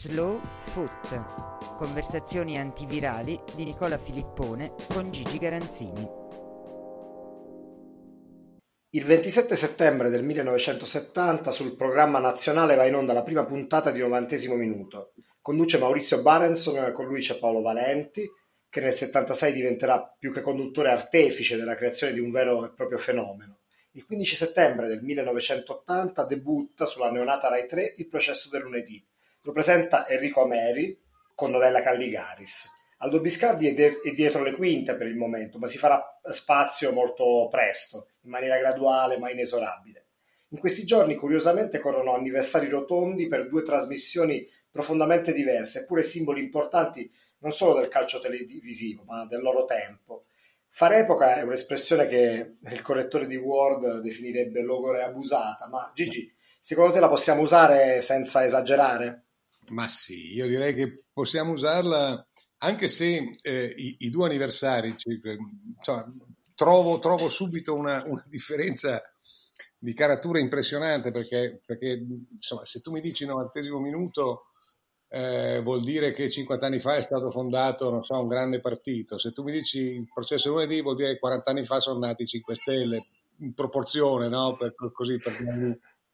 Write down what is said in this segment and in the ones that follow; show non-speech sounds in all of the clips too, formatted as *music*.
Slow Foot. Conversazioni antivirali di Nicola Filippone con Gigi Garanzini. Il 27 settembre del 1970 sul programma nazionale va in onda la prima puntata di Novantesimo Minuto. Conduce Maurizio Barenson, con lui c'è Paolo Valenti, che nel 76 diventerà più che conduttore artefice della creazione di un vero e proprio fenomeno. Il 15 settembre del 1980 debutta sulla neonata Rai 3 Il processo del lunedì. Lo presenta Enrico Ameri con novella Calligaris. Aldo Biscardi è, de- è, dietro le quinte per il momento, ma si farà spazio molto presto, in maniera graduale ma inesorabile. In questi giorni, curiosamente, corrono anniversari rotondi per due trasmissioni profondamente diverse, eppure simboli importanti non solo del calcio televisivo, ma del loro tempo. Fare epoca è un'espressione che il correttore di Word definirebbe logore abusata, ma Gigi, secondo te la possiamo usare senza esagerare? Ma sì, io direi che possiamo usarla anche se eh, i, i, due anniversari, cioè, trovo, trovo, subito una, una, differenza di caratura impressionante perché, perché insomma, se tu mi dici 90 minuto eh, vuol dire che 50 anni fa è stato fondato, so, un grande partito. Se tu mi dici il processo lunedì vuol dire che 40 anni fa sono nati 5 Stelle, in proporzione, no? per, così, per,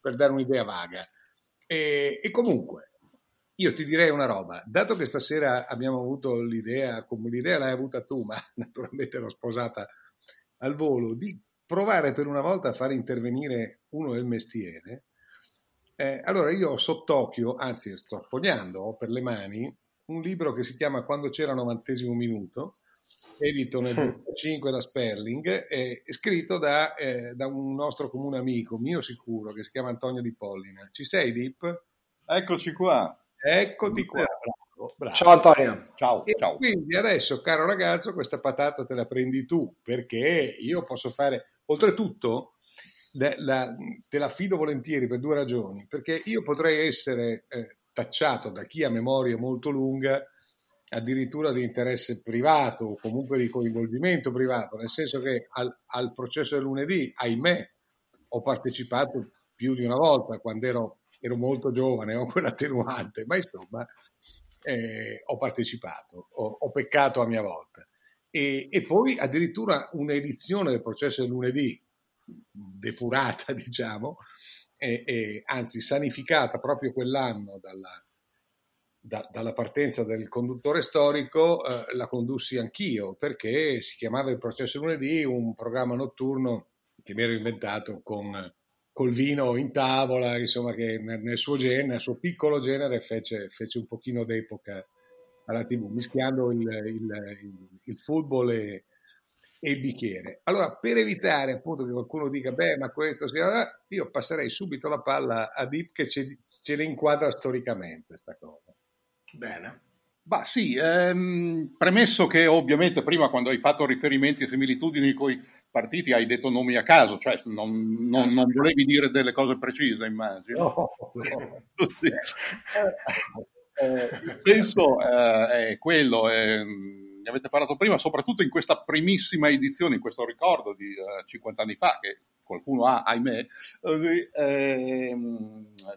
per dare un'idea vaga. E, e, comunque, io ti direi una roba, dato che stasera abbiamo avuto l'idea, come l'idea l'hai avuta tu, ma *laughs* naturalmente l'ho sposata al volo, di provare per una volta a fare intervenire uno del mestiere, eh, allora io ho sott'occhio, anzi sto fogliando, ho per le mani, un libro che si chiama Quando c'era novantesimo minuto, edito nel 2005 da Sperling, e scritto da, eh, da, un nostro comune amico, mio sicuro, che si chiama Antonio Di Pollina. Ci sei, Dip? Eccoci qua. Eccoti qua. Bravo, bravo. Ciao Antonio. Ciao, e ciao. Quindi adesso, caro ragazzo, questa patata te la prendi tu, perché io posso fare... Oltretutto, la, te la affido volentieri per due ragioni, perché io potrei essere eh, tacciato da chi ha memoria molto lunga addirittura di interesse privato o comunque di coinvolgimento privato, nel senso che al, al processo del lunedì, ahimè, ho partecipato più di una volta quando ero, ero molto giovane, ho quell'attenuante, ma insomma eh, ho partecipato, ho, ho, peccato a mia volta. E, e poi addirittura un'edizione del processo del lunedì depurata, *laughs* diciamo, e, e, anzi sanificata proprio quell'anno dalla, da, dalla partenza del conduttore storico, eh, la condussi anch'io perché si chiamava Il processo lunedì, un programma notturno che mi ero inventato con col vino in tavola, insomma, che nel, suo genere, nel suo piccolo genere, fece, fece un pochino d'epoca alla TV, mischiando il, il, il, il football e, e il bicchiere. Allora, per evitare appunto che qualcuno dica, beh, ma questo, io passerei subito la palla a Deep che ce, ce le inquadra storicamente sta cosa. Bene. Bah sì, ehm, premesso che ovviamente prima quando hai fatto riferimenti e similitudini con i partiti hai detto nomi a caso, cioè non, non, non volevi dire delle cose precise, immagino. No, *laughs* no. eh, il senso eh, è quello. È, ne avete parlato prima, soprattutto in questa primissima edizione, in questo ricordo di eh, 50 anni fa, che qualcuno ha, ahimè, eh,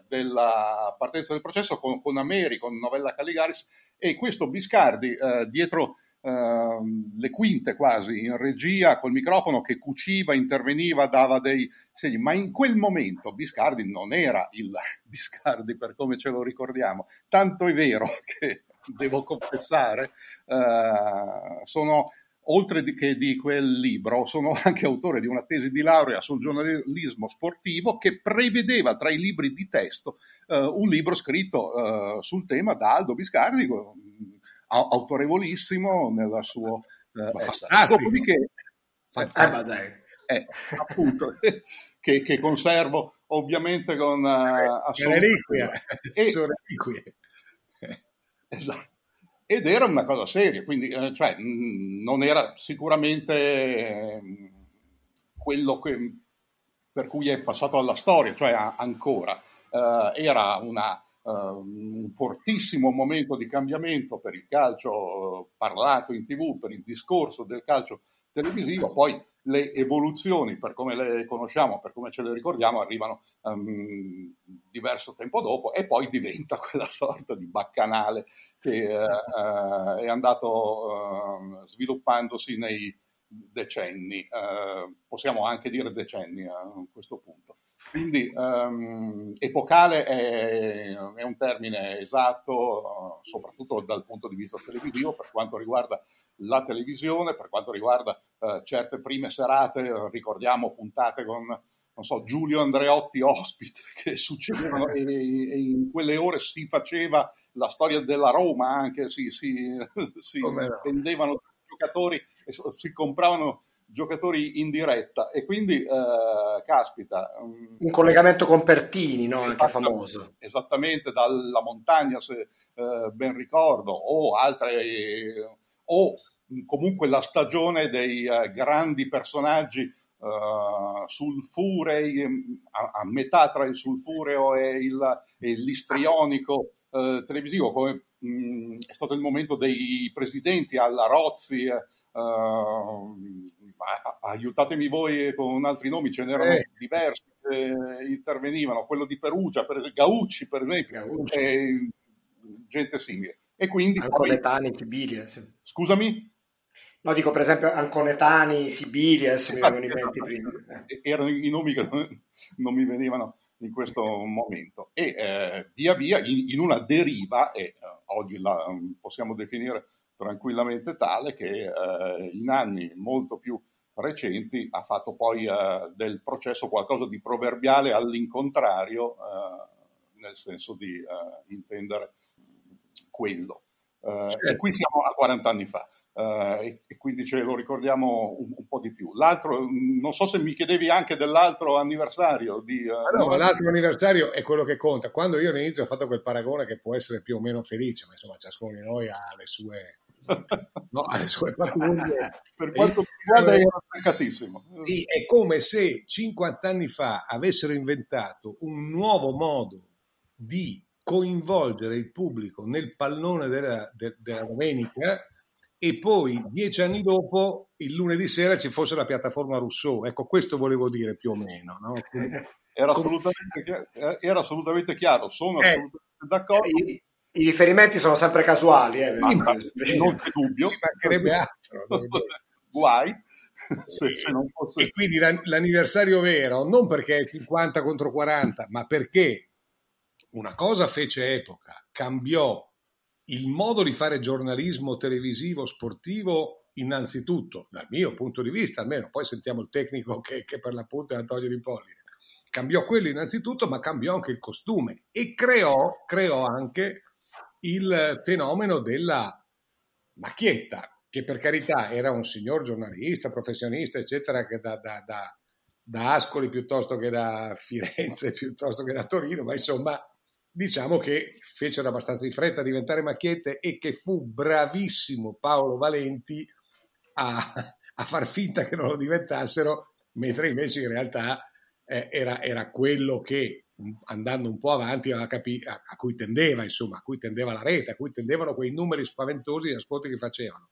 della partenza del processo con, con Ameri, con Novella Caligaris, e questo Biscardi eh, dietro Uh, le quinte quasi in regia col microfono che cuciva, interveniva, dava dei segni, ma in quel momento Biscardi non era il *laughs* Biscardi per come ce lo ricordiamo. Tanto è vero *laughs* che devo confessare, eh, sono oltre che di quel libro, sono *laughs* anche autore di una tesi di laurea sul giornalismo sportivo che prevedeva tra i libri di testo eh, un libro scritto eh, sul tema da Aldo Biscardi, autorevolissimo nella sua eh, essere. Dopodiché, eh, eh, appunto, *laughs* che, che, conservo ovviamente con uh, assoluta... E, *laughs* *laughs* Esatto. Ed era una cosa seria, quindi eh, cioè, mh, non era sicuramente eh, quello che, per cui è passato alla storia, cioè a, ancora. Uh, era una, un fortissimo momento di cambiamento per il calcio parlato in tv, per il discorso del calcio televisivo, poi le evoluzioni per come le conosciamo, per come ce le ricordiamo, arrivano um, diverso tempo dopo e poi diventa *laughs* quella sorta di baccanale che uh, è andato uh, sviluppandosi nei decenni, uh, possiamo anche dire decenni a questo punto. Quindi um, epocale è, è, un termine esatto, soprattutto dal punto di vista televisivo, per quanto riguarda la televisione, per quanto riguarda uh, certe prime serate, ricordiamo puntate con non so, Giulio Andreotti ospite, *laughs* che succedevano e, e, in quelle ore si faceva la storia della Roma anche, si, si, *laughs* si vendevano giocatori e si compravano giocatori in diretta e quindi eh, caspita um, un collegamento con Pertini no? anche famoso esattamente dalla montagna se eh, ben ricordo o altre eh, o comunque la stagione dei uh, grandi personaggi uh, sulfurei a, a, metà tra il sulfureo e, il, e l'istrionico uh, televisivo come mh, è stato il momento dei presidenti alla Rozzi Uh, aiutatemi voi con altri nomi, ce n'erano eh. diversi che intervenivano, quello di Perugia, per, Gaucci per esempio, Gaucci. E, gente simile. E quindi Anconetani. Sibilia. Sì. Scusami? No, dico per esempio Anconetani, Sibilia, adesso mi vengono in mente prima. Eh. Erano i nomi che non mi venivano in questo momento. E eh, via via, in, in, una deriva, e eh, oggi la possiamo definire tranquillamente tale che eh, in anni molto più recenti ha fatto poi eh, del processo qualcosa di proverbiale all'incontrario, eh, nel senso di eh, intendere quello. Eh, certo. E qui siamo a 40 anni fa. E, e, quindi ce lo ricordiamo un, un, po' di più. L'altro, non so se mi chiedevi anche dell'altro anniversario. Di, ah, no, ma l'altro anniversario è quello che conta. Quando io all'inizio ho fatto quel paragone che può essere più o meno felice, ma insomma ciascuno di noi ha le sue *laughs* no, alle sue famiglie. per quanto mi riguarda era stancatissimo. Sì, è come se 50 anni fa avessero inventato un nuovo modo di coinvolgere il pubblico nel pallone della, de, della domenica e poi dieci anni dopo, il lunedì sera, ci fosse la piattaforma Rousseau. Ecco, questo volevo dire più o meno. No? *laughs* Era, assolutamente chiaro, eh, era, assolutamente chiaro, sono eh, assolutamente d'accordo. I, i riferimenti sono sempre casuali, eh, ma, ma, non c'è dubbio. Ci mancherebbe altro. *laughs* Guai. Se, se fosse... E quindi l'anniversario vero, non perché è 50 contro 40, ma perché una cosa fece epoca, cambiò il modo di fare giornalismo televisivo sportivo innanzitutto, dal mio punto di vista almeno, poi sentiamo il tecnico che, che per l'appunto è Antonio Di Polli, cambiò quello innanzitutto, ma cambiò anche il costume e creò, creò anche il fenomeno della macchietta, che per carità era un signor giornalista, professionista, eccetera, che da, da, da, da Ascoli piuttosto che da Firenze, *laughs* piuttosto che da Torino, ma insomma diciamo che fecero abbastanza di fretta a diventare macchiette e che fu bravissimo Paolo Valenti a, a far finta che non lo diventassero, mentre invece in realtà eh, era, era, quello che andando un po' avanti a, capi- a, a, cui tendeva, insomma, a cui tendeva la rete, a cui tendevano quei numeri spaventosi di ascolti che facevano.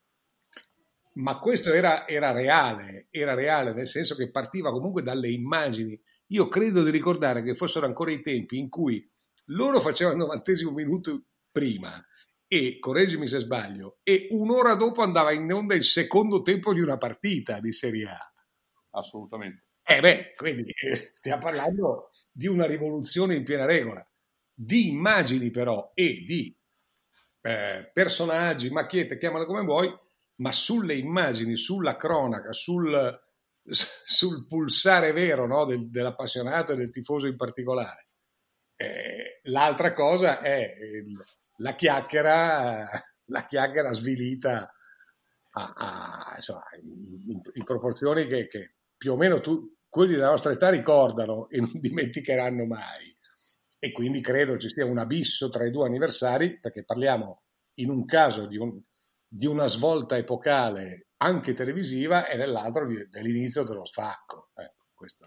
Ma questo era, era reale, era reale nel senso che partiva comunque dalle immagini. Io credo di ricordare che fossero ancora i tempi in cui loro facevano il novantesimo minuto prima e, correggimi se sbaglio, e un'ora dopo andava in onda il secondo tempo di una partita di Serie A. Assolutamente. Eh beh, quindi eh, stiamo parlando di una rivoluzione in piena regola, di immagini però e di eh, personaggi, macchiette, chiamala come vuoi, ma sulle immagini, sulla cronaca, sul, *laughs* sul pulsare vero no, del, dell'appassionato e del tifoso in particolare. Eh, l'altra cosa è il, la chiacchiera, la chiacchiera svilita a, a, insomma, in, in, proporzioni che, che più o meno tu, quelli della nostra età ricordano e non *laughs* dimenticheranno mai. E quindi credo ci sia un abisso tra i due anniversari, perché parliamo in un caso di, un, di una svolta epocale anche televisiva e nell'altro di, dell'inizio dello sfacco. Ecco, questo,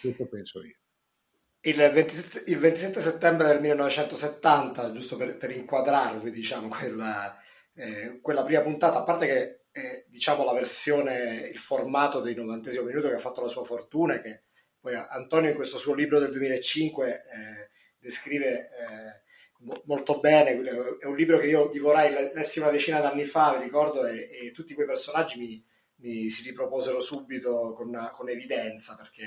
questo penso io. Il 27, il 27, settembre del 1970, giusto per, per inquadrarvi, diciamo, quella, eh, quella prima puntata, a parte che è diciamo la versione, il formato del 90 minuto che ha fatto la sua fortuna, che poi Antonio in questo suo libro del 2005 eh, descrive eh, molto bene, è un libro che io divorai, lessi una decina d'anni fa, mi ricordo, e, e tutti quei personaggi mi, mi, si riproposero subito con, con, evidenza, perché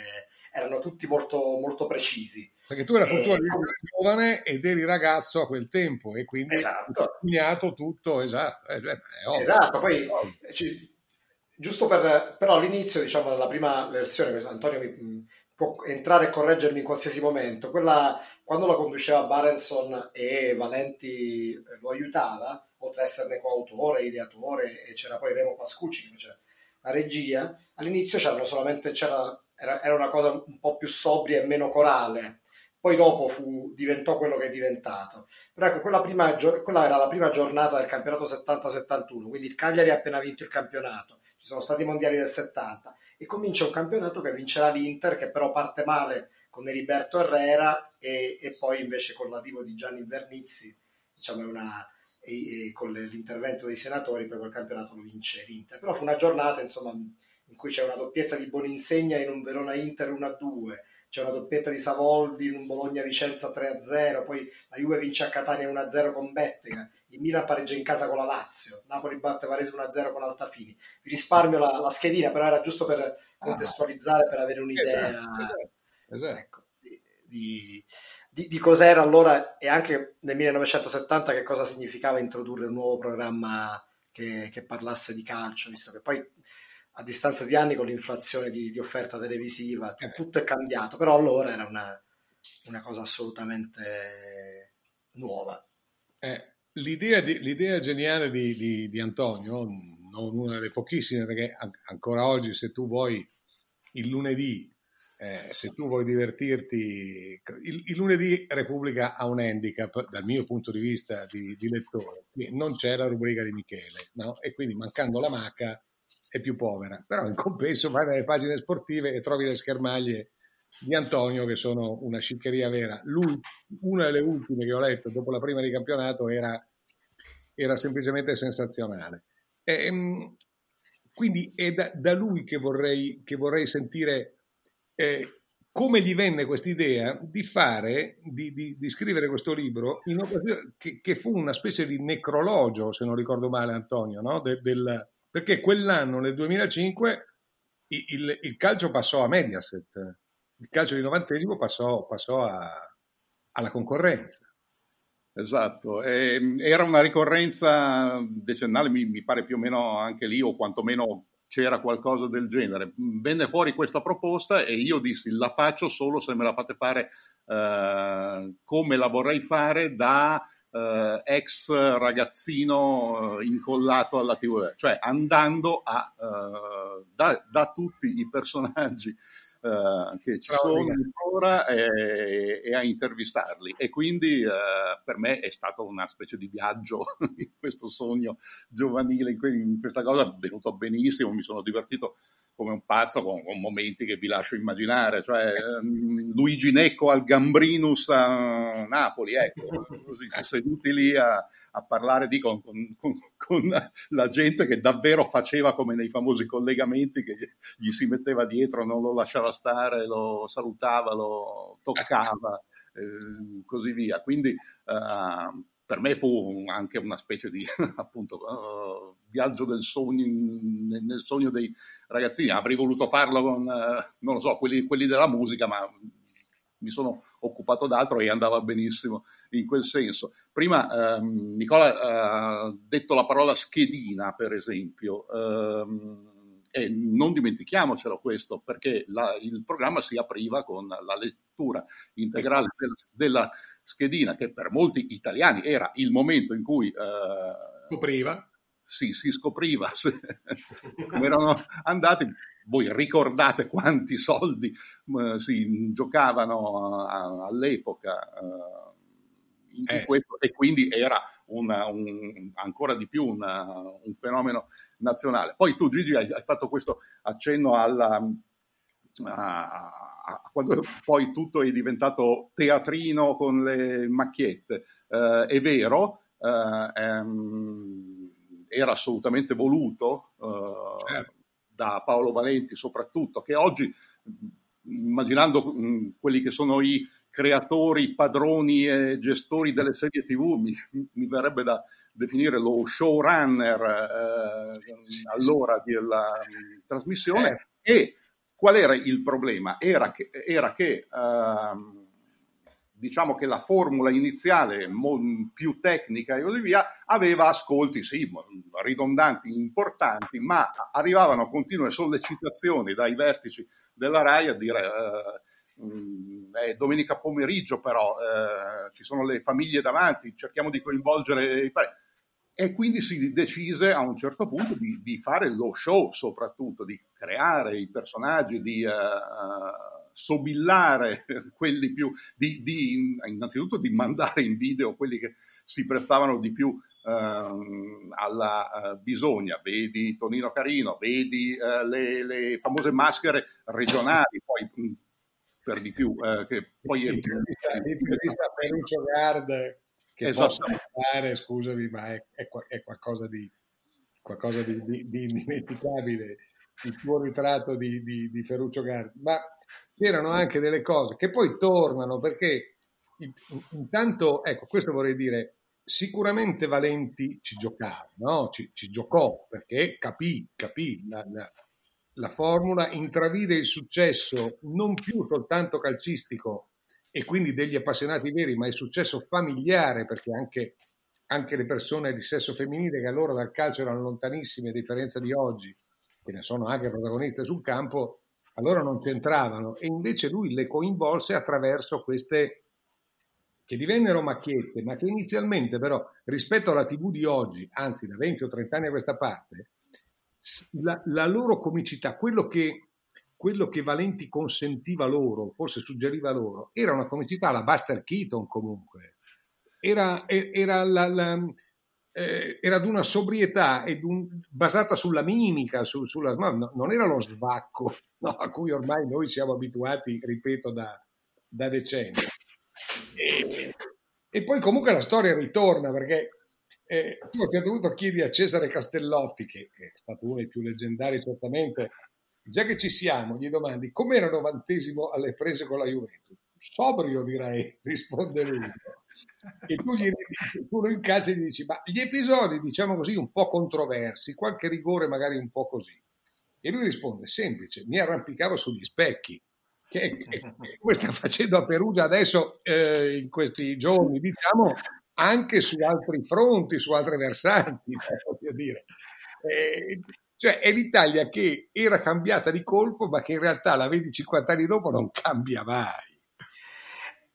erano tutti molto, molto precisi. Perché tu eri appunto giovane ed eri ragazzo a quel tempo e quindi esatto. hai tutto, esatto. Eh, cioè, esatto, poi ci, giusto per, però all'inizio, diciamo, della prima versione, Antonio mi, può entrare e correggermi in qualsiasi momento. Quella, quando la conduceva Barenson e Valenti eh, lo aiutava, oltre ad esserne coautore, ideatore, e c'era poi Remo Pascucci che faceva la regia, all'inizio c'erano solamente, c'era, era, era, una cosa un po' più sobria e meno corale. Poi dopo fu, diventò quello che è diventato. Però ecco, quella, prima, quella era la prima giornata del campionato 70-71, quindi il Cagliari ha appena vinto il campionato, ci sono stati i mondiali del 70 e comincia un campionato che vincerà l'Inter che però parte male con Heriberto Herrera e, e poi invece con l'arrivo di Gianni Vernizzi diciamo una, e, e con l'intervento dei senatori poi quel campionato lo vince l'Inter però fu una giornata insomma in cui c'è una doppietta di Boninsegna in un Verona Inter 1-2 c'è una doppietta di Savoldi in un Bologna Vicenza 3-0 poi la Juve vince a Catania 1-0 con Bettega il Milan pareggia in casa con la Lazio, Napoli batte Varese 1-0 con Altafini. Vi risparmio la, la, schedina, però era giusto per contestualizzare, ah, per avere un'idea esatto, esatto, esatto. Ecco, di, di, di, di, cos'era allora e anche nel 1970 che cosa significava introdurre un nuovo programma che, che parlasse di calcio, visto che poi a distanza di anni con l'inflazione di, di offerta televisiva eh. tutto è cambiato, però allora era una, una cosa assolutamente nuova. Eh, l'idea, di, l'idea geniale di, di, di, Antonio, non una delle pochissime, perché ancora oggi se tu vuoi il lunedì, eh, se tu vuoi divertirti, il, il, lunedì Repubblica ha un handicap dal mio punto di vista di, di lettore, non c'è la rubrica di Michele, no? e quindi mancando la maca è più povera, però in compenso vai nelle pagine sportive e trovi le schermaglie di Antonio che sono una sciccheria vera. Lui, una delle ultime che ho letto dopo la prima di campionato era, era semplicemente sensazionale. E, ehm, quindi è da, da lui che vorrei, che vorrei sentire eh, come gli venne questa idea di fare, di, di, di scrivere questo libro, che, che, fu una specie di necrologio, se non ricordo male Antonio, no? De, del, perché quell'anno, nel 2005, il, il, il calcio passò a Mediaset il calcio di novantesimo passò, passò a, alla concorrenza. Esatto, e, era una ricorrenza decennale, mi, mi, pare più o meno anche lì, o quantomeno c'era qualcosa del genere. Venne fuori questa proposta e io dissi la faccio solo se me la fate fare eh, come la vorrei fare da eh, ex ragazzino eh, incollato alla TV, cioè andando a, eh, da, da tutti i personaggi eh, che ci Bravo, sono ancora e, e, a intervistarli. E quindi eh, per me è stato una specie di viaggio *laughs* in questo sogno giovanile, in, que- in questa cosa è venuto benissimo, mi sono divertito come un pazzo con, con, momenti che vi lascio immaginare, cioè um, *laughs* Luigi Necco al Gambrinus a Napoli, ecco, così, seduti lì a, a parlare di, con, con, con, la gente che davvero faceva come nei famosi collegamenti, che gli si metteva dietro, non lo lasciava stare, lo salutava, lo toccava, *laughs* eh, così via. Quindi uh, per me fu anche una specie di *laughs* appunto, uh, viaggio del sogno, nel sogno dei ragazzini. Avrei voluto farlo con, uh, non lo so, quelli, quelli della musica, ma mi sono occupato d'altro e andava benissimo in quel senso. Prima ehm, Nicola ha detto la parola schedina, per esempio, ehm, e non dimentichiamocelo questo, perché la, il programma si apriva con la lettura integrale del, della schedina, che per molti italiani era il momento in cui... Eh, Scopriva sì, si scopriva come erano andati. Voi ricordate quanti soldi uh, si giocavano uh, all'epoca uh, eh, questo, sì. e quindi era una, un, ancora di più una, un fenomeno nazionale. Poi tu Gigi hai, hai fatto questo accenno alla, a, a, quando poi tutto è diventato teatrino con le macchiette. è vero, Um, era assolutamente voluto eh, certo. da Paolo Valenti soprattutto, che oggi, immaginando mh, quelli che sono i creatori, padroni e gestori delle serie TV, mi, mi verrebbe da definire lo showrunner eh, allora della trasmissione. Eh. E qual era il problema? Era che, era che uh, diciamo che la formula iniziale più tecnica e così via aveva ascolti sì, ridondanti, importanti, ma arrivavano continue sollecitazioni dai vertici della RAI a dire uh, è domenica pomeriggio però uh, ci sono le famiglie davanti, cerchiamo di coinvolgere i parenti. E quindi si decise a un certo punto di, di fare lo show, soprattutto di creare i personaggi, di uh, sobillare *laughs* quelli più, di, di, innanzitutto di mandare in video quelli che si prestavano di più uh, alla uh, bisogna, vedi Tonino Carino, vedi le, le, famose maschere regionali, poi mm, per di più, che poi... L'intervista, l'intervista a Peruccio Gard che esatto. fare, scusami, ma è, è, è qualcosa di, qualcosa di, di, di, indimenticabile, il tuo ritratto di, di, Ferruccio Gardi, ma c'erano anche delle cose che poi tornano perché intanto, ecco, questo vorrei dire, sicuramente Valenti ci giocava, no? ci, ci giocò perché capì, capì la, la, la formula, intravide il successo non più soltanto calcistico e quindi degli appassionati veri, ma il successo familiare, perché anche, anche le persone di sesso femminile che allora dal calcio erano lontanissime, a differenza di oggi, che ne sono anche protagoniste sul campo, allora non c'entravano. E invece lui le coinvolse attraverso queste che divennero macchiette, ma che inizialmente però rispetto alla TV di oggi, anzi da 20 o 30 anni a questa parte, la, la loro comicità, quello che quello che Valenti consentiva loro, forse suggeriva loro, era una comicità alla Buster Keaton comunque. Era, era, la, la, eh, era di una sobrietà un, basata sulla mimica, su, sulla, no, non era lo svacco *laughs* no, a cui ormai noi siamo abituati, ripeto, da, da decenni. E, e, poi comunque la storia ritorna perché eh, tu a un certo punto chiedi a Cesare Castellotti, che è stato uno dei più leggendari certamente già che ci siamo, gli domandi com'era novantesimo alle prese con la Juventus? Sobrio direi, *laughs* risponde lui. E tu, gli, tu lo incalzi e gli dici, ma gli episodi, diciamo così, un po' controversi, qualche rigore magari un po' così. E lui risponde, semplice, mi arrampicavo sugli specchi, che, che come sta facendo a Perugia adesso eh, in questi giorni, diciamo, anche su altri fronti, su altri versanti, *laughs* voglio dire. Eh, cioè è l'Italia che era cambiata di colpo, ma che in realtà la vedi 50 anni dopo non cambia mai.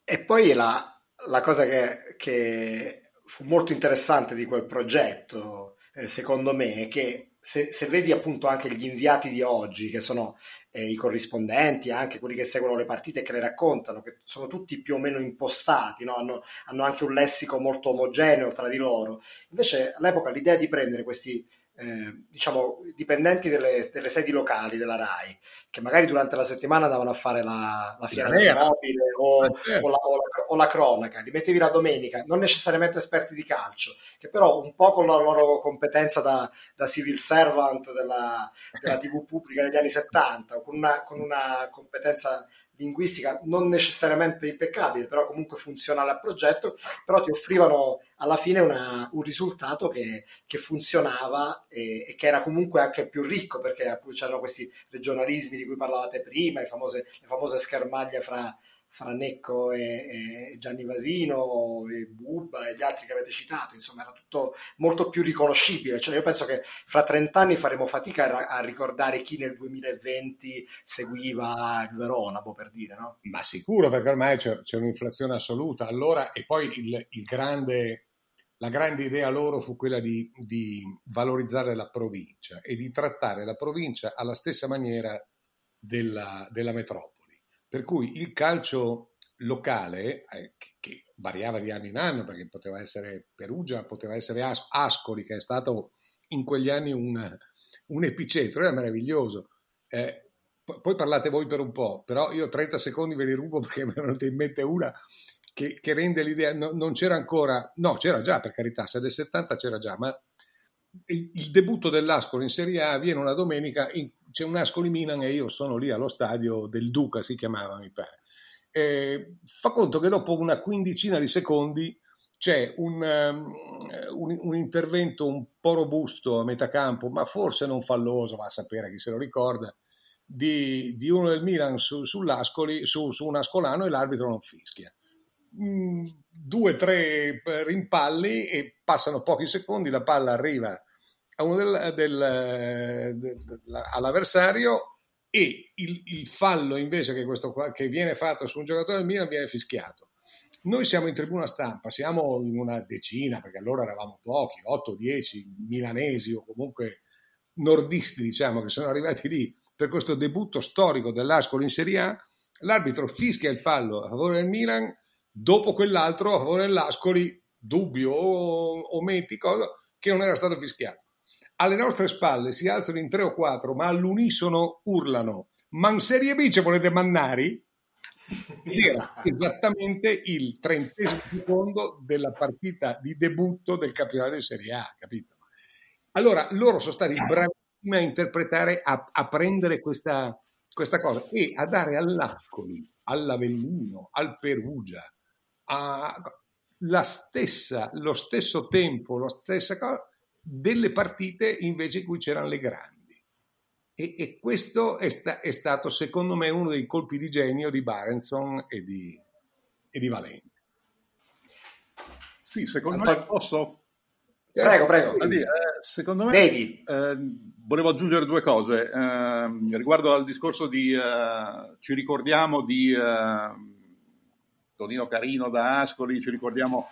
E poi la, la cosa che, che, fu molto interessante di quel progetto, eh, secondo me, è che se, se, vedi appunto anche gli inviati di oggi, che sono eh, i corrispondenti, anche quelli che seguono le partite e che le raccontano, che sono tutti più o meno impostati, no? hanno, hanno anche un lessico molto omogeneo tra di loro. Invece all'epoca l'idea di prendere questi eh, diciamo, dipendenti delle, delle, sedi locali della RAI, che magari durante la settimana andavano a fare la, la fiera del mobile o, eh, certo. o, la, o, la, o, la, cronaca, li mettevi la domenica, non necessariamente esperti di calcio, che però un po' con la loro competenza da, da civil servant della, della TV pubblica degli anni 70, con una, con una competenza linguistica non necessariamente impeccabile, però comunque funzionale al progetto, però ti offrivano alla fine una, un risultato che, che funzionava e, e, che era comunque anche più ricco perché appunto c'erano questi regionalismi di cui parlavate prima, famose, le famose schermaglie fra fra Necco e, e, Gianni Vasino e Bubba e gli altri che avete citato, insomma era tutto molto più riconoscibile, cioè io penso che fra 30 anni faremo fatica a, a ricordare chi nel 2020 seguiva il Verona, boh per dire, no? Ma sicuro perché ormai c'è, c'è un'inflazione assoluta, allora e poi il, il grande, la grande idea loro fu quella di, di valorizzare la provincia e di trattare la provincia alla stessa maniera della, della metropoli per cui il calcio locale, eh, che, che, variava di anno in anno, perché poteva essere Perugia, poteva essere As- Ascoli, che è stato in quegli anni un, un epicentro, era meraviglioso. Eh, poi parlate voi per un po', però io 30 secondi ve li rubo perché *laughs* mi è venuta in mente una che, che rende l'idea, no, non c'era ancora, no c'era già per carità, se del 70 c'era già, ma il debutto dell'Ascoli in Serie A avviene una domenica, in, c'è un Ascoli Milan e io sono lì allo stadio del Duca, si chiamava mi pare. Eh, fa conto che dopo una quindicina di secondi c'è un, um, un, un, intervento un po' robusto a metà campo, ma forse non falloso, va a sapere chi se lo ricorda, di, di uno del Milan su, sull'Ascoli, su, su un Ascolano e l'arbitro non fischia. Mm, due tre rimpalli e passano pochi secondi, la palla arriva del, del, del, all'avversario e il, il, fallo invece che, questo, che viene fatto su un giocatore del Milan viene fischiato. Noi siamo in tribuna stampa, siamo in una decina, perché allora eravamo pochi, 8-10 milanesi o comunque nordisti, diciamo, che sono arrivati lì per questo debutto storico dell'Ascoli in Serie A. L'arbitro fischia il fallo a favore del Milan, dopo quell'altro a favore dell'Ascoli, dubbio o, o metti cosa, che non era stato fischiato. Alle nostre spalle si alzano in tre o quattro, ma all'unisono urlano: Ma in Serie B ci volete mannari? Era esattamente il trentesimo secondo della partita di debutto del campionato di Serie A, capito? Allora loro sono stati bravissimi a interpretare, a, a prendere questa, questa, cosa e a dare all'Ascoli, all'Avellino, al Perugia, a, la stessa, lo stesso tempo, la stessa cosa delle partite invece in cui c'erano le grandi. E, e questo è, sta, è, stato secondo me uno dei colpi di genio di Barenson e di, e di Valenti. Sì, secondo me posso... Prego, prego. Allora, eh, secondo me eh, volevo aggiungere due cose. Eh, riguardo al discorso di... Eh, ci ricordiamo di eh, Tonino Carino da Ascoli, ci ricordiamo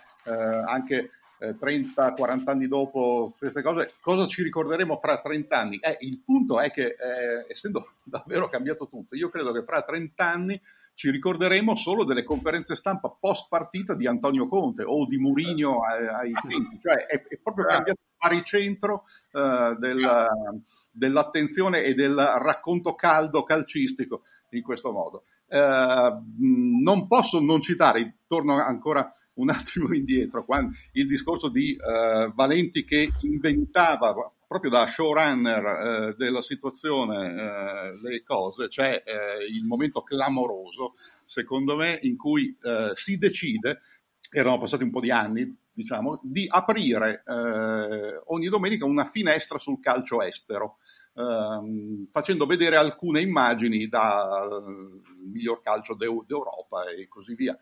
eh, anche 30-40 anni dopo queste cose, cosa ci ricorderemo fra 30 anni? Eh, il punto è che, eh, essendo *laughs* davvero cambiato tutto, io credo che fra 30 anni ci ricorderemo solo delle conferenze stampa post partita di Antonio Conte o di Murigno ai, ai tempi, cioè è, è proprio cambiato il baricentro uh, del, dell'attenzione e del racconto caldo calcistico in questo modo. Uh, non posso non citare, torno ancora un attimo *laughs* indietro, quando, il discorso di uh, Valenti che inventava proprio da showrunner uh, della situazione uh, le cose, c'è il momento clamoroso, secondo me, in cui si decide, erano passati un po' di anni, diciamo, di aprire ogni domenica una finestra sul calcio estero. Uh, facendo vedere alcune immagini dal miglior calcio d'Europa e così via.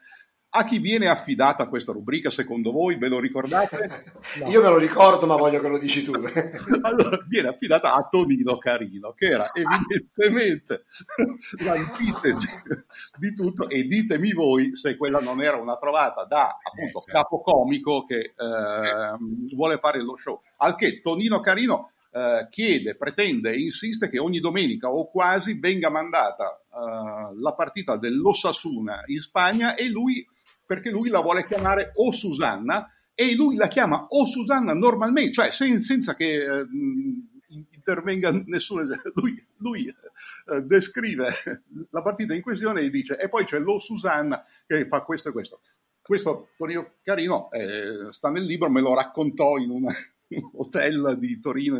A chi viene affidata questa rubrica secondo voi? Ve lo ricordate? *laughs* No. Io me lo ricordo, ma voglio che lo dici tu. *laughs* allora, viene affidata a Tonino Carino, che era evidentemente *laughs* l'antitesi di tutto, e ditemi voi se quella non era una trovata da appunto eh, certo. capocomico che eh, vuole fare lo show. Al che Tonino Carino eh, chiede, pretende e insiste che ogni domenica o quasi venga mandata eh, la partita dell'Ossasuna in Spagna e lui perché lui la vuole chiamare o Susanna e lui la chiama o Susanna normalmente, cioè sen- senza che eh, intervenga nessuno. *laughs* Lui, lui eh, descrive la partita in questione e dice e poi c'è lo Susanna che fa questo e questo. Questo Tonino Carino eh, sta nel libro, me lo raccontò in una, hotel di Torino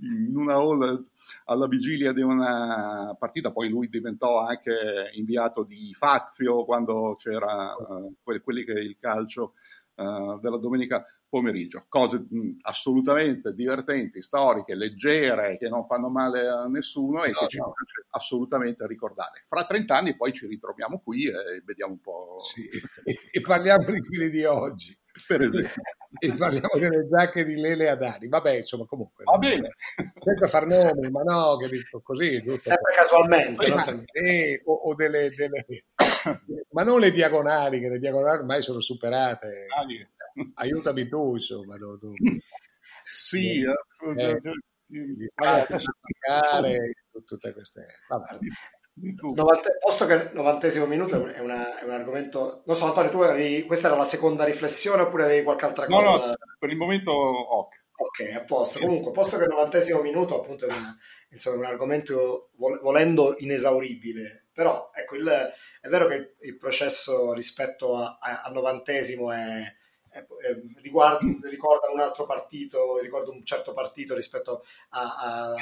in una hall alla vigilia di una partita, poi lui diventò anche inviato di Fazio quando c'era uh, quelli che il calcio uh, della domenica pomeriggio. Cose mh, assolutamente divertenti, storiche, leggere, che non fanno male a nessuno e no, che ci piace assolutamente ricordare. Fra 30 anni poi ci ritroviamo qui e vediamo un po'. Sì, e parliamo di quelli di oggi per esempio. e parliamo delle giacche di Lele Adani. Vabbè, insomma, comunque. Va bene. Senza far nomi, ma no, che dico così. Giusto? Sempre casualmente. No? Eh, o, o delle, delle, ma non le diagonali, che le diagonali ormai sono superate. Ah, Aiutami tu, insomma. Tu, tu. Sì, eh, eh, eh, tutte queste... Vabbè. 90, posto che il novantesimo minuto è, una, è, un argomento. Non so, Antonio, tu avevi, questa era la seconda riflessione oppure avevi qualche altra cosa? No, no, per il momento ok. Ok, a posto. Comunque, posto che il novantesimo minuto appunto è un, insomma, un argomento volendo inesauribile, però ecco, il, è vero che il, il processo rispetto al novantesimo è, riguarda, ricorda un altro partito, ricorda un certo partito rispetto a, a,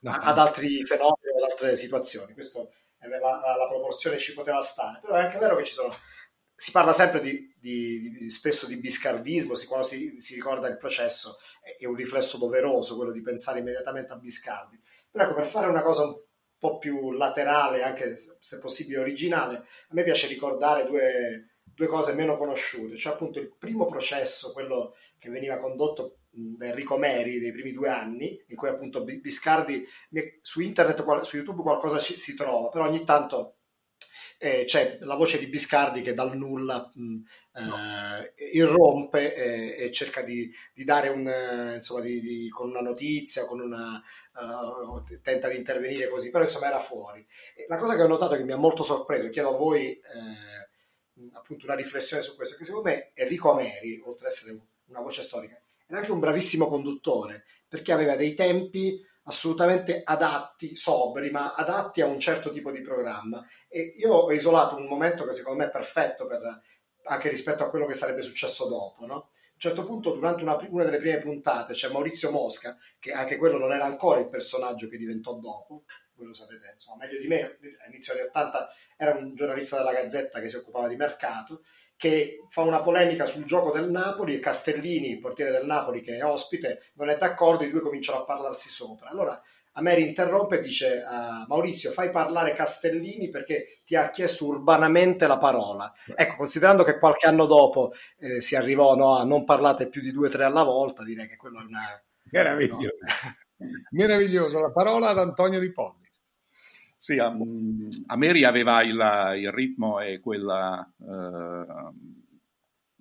no. ad altri fenomeni, ad altre situazioni. Questo, la, la, la, proporzione ci poteva stare, però è anche vero che ci sono si parla sempre di, di, di, spesso di biscardismo, si, quando si, si, ricorda il processo è, un riflesso doveroso quello di pensare immediatamente a Biscardi. Però ecco, per fare una cosa un po' più laterale, anche se possibile originale, a me piace ricordare due, due cose meno conosciute, cioè appunto il primo processo, quello che veniva condotto da Enrico Meri dei primi due anni, in cui appunto Biscardi su internet, su YouTube qualcosa ci, si trova, però ogni tanto eh, c'è la voce di Biscardi che dal nulla mh, no. eh, irrompe e, e, cerca di, di dare un, insomma, di, di, con una notizia, con una, uh, tenta di intervenire così, però insomma era fuori. E la cosa che ho notato che mi ha molto sorpreso, e chiedo a voi eh, appunto una riflessione su questo, che secondo me Enrico Ameri, oltre ad essere una voce storica, era anche un bravissimo conduttore, perché aveva dei tempi assolutamente adatti, sobri, ma adatti a un certo tipo di programma. E io ho isolato un momento che secondo me è perfetto per, anche rispetto a quello che sarebbe successo dopo. No? A un certo punto, durante una, una, delle prime puntate, c'è Maurizio Mosca, che anche quello non era ancora il personaggio che diventò dopo, voi lo sapete, insomma, meglio di me, all'inizio degli 80 era un giornalista della Gazzetta che si occupava di mercato, che fa una polemica sul gioco del Napoli e Castellini, il portiere del Napoli che è ospite, non è d'accordo, i due cominciano a parlarsi sopra. Allora Ameri interrompe e dice a Maurizio fai parlare Castellini perché ti ha chiesto urbanamente la parola. Ecco, considerando che qualche anno dopo eh, si arrivò no, a non parlate più di due o tre alla volta, direi che quello è una... Meraviglioso. No. *laughs* Meraviglioso, la parola ad Antonio Di Polli. Sì, a, a Mary aveva il, il, ritmo e quella, eh,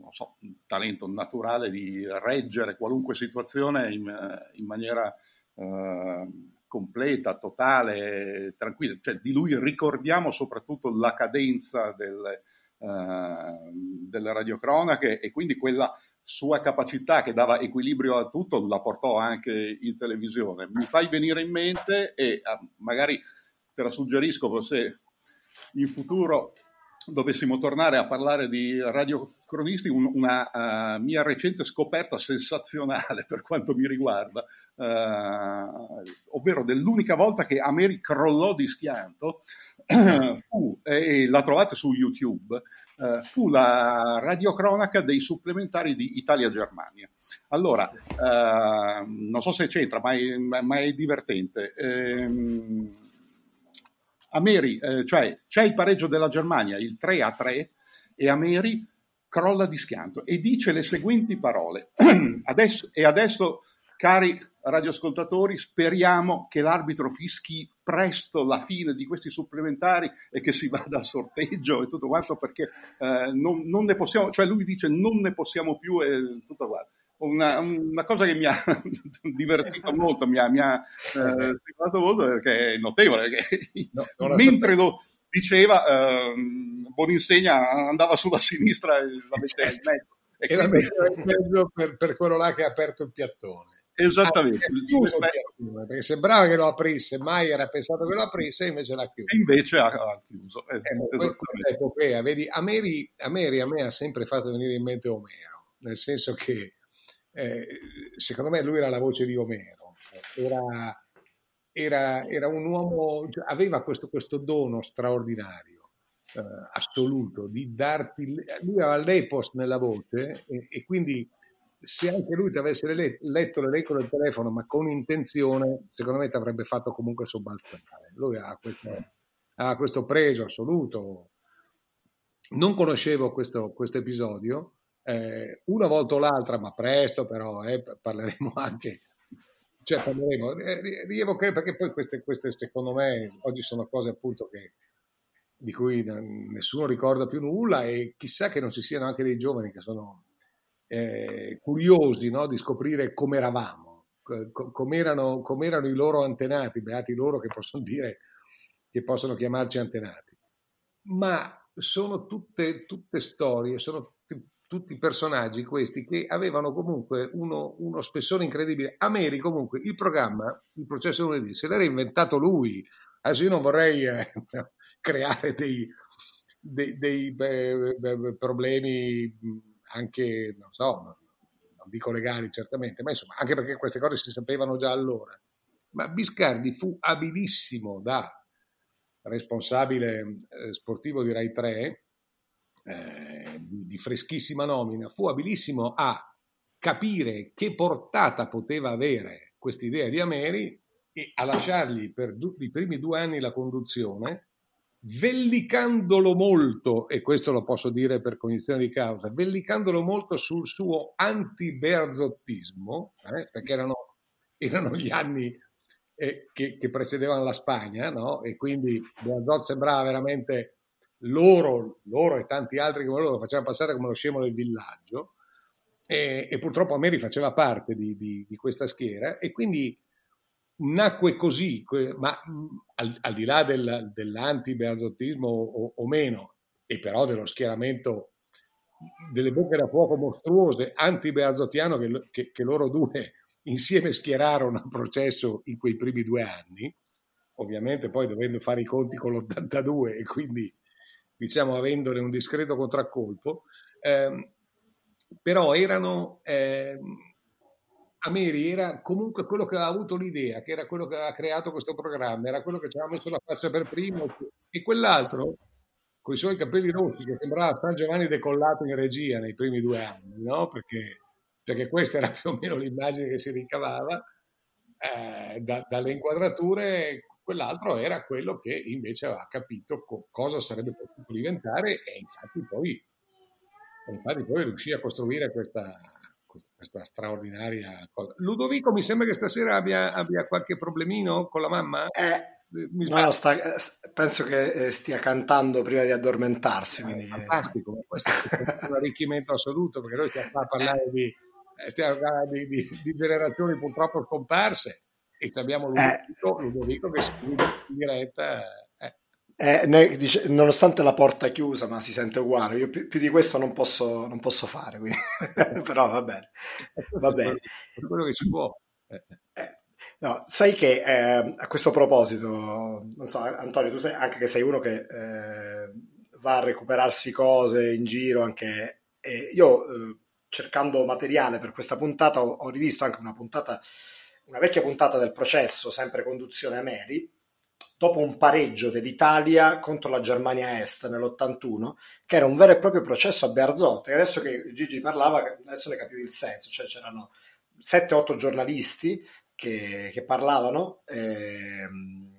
so, talento naturale di reggere qualunque situazione in, in maniera eh, completa, totale, tranquilla. Cioè, di lui ricordiamo soprattutto la cadenza delle, eh, delle radiocronache e quindi quella sua capacità che dava equilibrio a tutto la portò anche in televisione. Mi fai venire in mente e ah, magari te la suggerisco se in futuro dovessimo tornare a parlare di radiocronisti, un, una uh, mia recente scoperta sensazionale per quanto mi riguarda, uh, ovvero dell'unica volta che Ameri crollò di schianto, *clears throat* fu, e la trovate su YouTube, uh, fu la radiocronaca dei supplementari di Italia-Germania. Allora, non so se c'entra, ma è, ma è divertente. Ehm, Ameri, eh, cioè c'è il pareggio della Germania, il 3 a 3, e Ameri crolla di schianto e dice le seguenti parole. *clears throat* adesso, e adesso, cari radioascoltatori, speriamo che l'arbitro fischi presto la fine di questi supplementari e che si vada al sorteggio e tutto quanto perché eh, non, non, ne possiamo, cioè lui dice non ne possiamo più e tutto quanto una, una, cosa che mi ha *laughs* divertito molto, mi ha, mi ha eh, stimolato molto perché è notevole, che *laughs* no, mentre lo diceva eh, Boninsegna andava sulla sinistra e la metteva in mezzo. E, e la in mezzo per, per quello là che ha aperto il piattone. Esattamente. Ah, chiuso piattone, perché sembrava che lo aprisse, mai era pensato che lo aprisse, invece l'ha chiuso. E invece ha, ha chiuso. Eh, eh, vedi, Ameri, Ameri a me ha sempre fatto venire in mente Omero, nel senso che eh, secondo me lui era la voce di Omero, era, era, era un uomo, cioè, aveva questo, questo dono straordinario, eh, assoluto, di darti, lui aveva l'epos nella voce e, e quindi se anche lui ti avesse letto l'elenco del telefono ma con intenzione, secondo me ti avrebbe fatto comunque sobbalzare. Lui ha questo, ha questo preso assoluto. Non conoscevo questo, questo episodio, eh, una volta o l'altra, ma presto però, eh, parleremo *laughs* anche, cioè parleremo, eh, perché poi queste, queste secondo me oggi sono cose appunto che, di cui nessuno ricorda più nulla e chissà che non ci siano anche dei giovani che sono eh, curiosi no, di scoprire come eravamo, come erano, com erano i loro antenati, beati loro che possono dire, che possono chiamarci antenati. Ma sono tutte, tutte storie, sono tutti personaggi questi che avevano comunque uno, uno spessore incredibile. A Meri comunque il programma, il processo lunedì, se l'era inventato lui. Adesso io non vorrei eh, *laughs* creare dei, dei, dei beh, beh, problemi anche, non so, non dico legali certamente, ma insomma, anche perché queste cose si sapevano già allora. Ma Biscardi fu abilissimo da responsabile eh, sportivo di Rai 3, eh, di freschissima nomina, fu abilissimo a capire che portata poteva avere questa idea di Ameri e a lasciargli per du- i primi due anni la conduzione, vellicandolo molto, e questo lo posso dire per cognizione di causa, vellicandolo molto sul suo anti-berzottismo, eh, perché erano, erano, gli anni eh, che, che, precedevano la Spagna, no? e quindi Berzot sembrava veramente loro, loro e tanti altri come loro lo facevano passare come lo scemo del villaggio, e, e purtroppo Ameri faceva parte di, di, di questa schiera, e quindi nacque così, ma al, al di là del, dell'anti-beazottismo o, o, meno, e però dello schieramento delle bocche da fuoco mostruose anti-beazottiano che, che, che, loro due *laughs* insieme schierarono a processo in quei primi due anni, ovviamente poi dovendo fare i conti con l'82 e quindi diciamo avendone un discreto contraccolpo, ehm, però erano... Ehm, Ameri era comunque quello che aveva avuto l'idea, che era quello che aveva creato questo programma, era quello che ci aveva messo la faccia per primo, e quell'altro, con i suoi capelli rossi, che sembrava San Giovanni decollato in regia nei primi due anni, no? perché, perché questa era più o meno l'immagine che si ricavava eh, da, dalle inquadrature, quell'altro era quello che invece aveva capito co- cosa sarebbe potuto diventare e infatti poi, infatti poi riuscì a costruire questa questa straordinaria cosa. Ludovico mi sembra che stasera abbia, abbia qualche problemino con la mamma? Eh. No, sta, eh, penso che eh, stia cantando prima di addormentarsi. Quindi... Fantastico, questo è un *laughs* arricchimento assoluto perché noi stiamo a parlare di, di, di, di generazioni purtroppo scomparse e abbiamo Ludovico, eh. Ludovico che scrive in diretta eh, ne, dice, nonostante la porta chiusa, ma si sente uguale. Io più, più di questo non posso, non posso fare, quindi... *laughs* però va bene. Va bene. quello che ci può. Eh, no, sai che eh, a questo proposito, non so, Antonio, tu sai anche che sei uno che eh, va a recuperarsi cose in giro, anche io eh, cercando materiale per questa puntata ho, ho rivisto anche una puntata, una vecchia puntata del processo, sempre conduzione a Mary dopo un pareggio dell'Italia contro la Germania Est nell'81, che era un vero e proprio processo a Bearzot. E adesso che Gigi parlava, adesso ne capivo il senso, cioè c'erano 7-8 giornalisti che, che parlavano, ehm,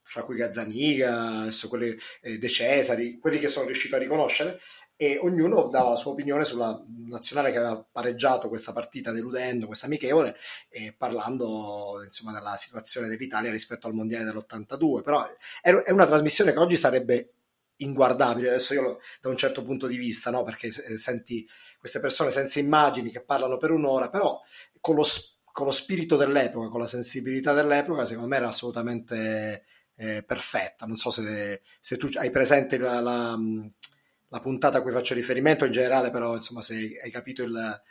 fra cui Gazzaniga, eh, De Cesari, quelli che sono riuscito a riconoscere, e ognuno dava la sua opinione sulla nazionale che aveva pareggiato questa partita deludendo questa amichevole e parlando insomma della situazione dell'Italia rispetto al mondiale dell'82 però è una trasmissione che oggi sarebbe inguardabile adesso io lo, da un certo punto di vista no? perché eh, senti queste persone senza immagini che parlano per un'ora però con lo, con lo spirito dell'epoca con la sensibilità dell'epoca secondo me era assolutamente eh, perfetta non so se, se tu hai presente la, la la puntata a cui faccio riferimento in generale, però insomma se hai capito il,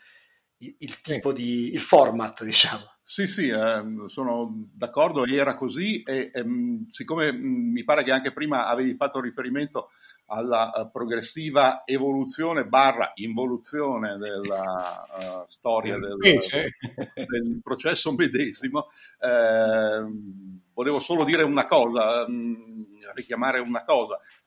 il, il tipo di il format, *laughs* diciamo. Sì, sì, eh, sono d'accordo, era così e ehm, siccome mh, mm, mi pare che anche prima avevi fatto riferimento alla uh, progressiva evoluzione barra involuzione della uh, storia del, del, processo medesimo, eh, volevo solo dire una cosa, mh, mm, richiamare una cosa. eh,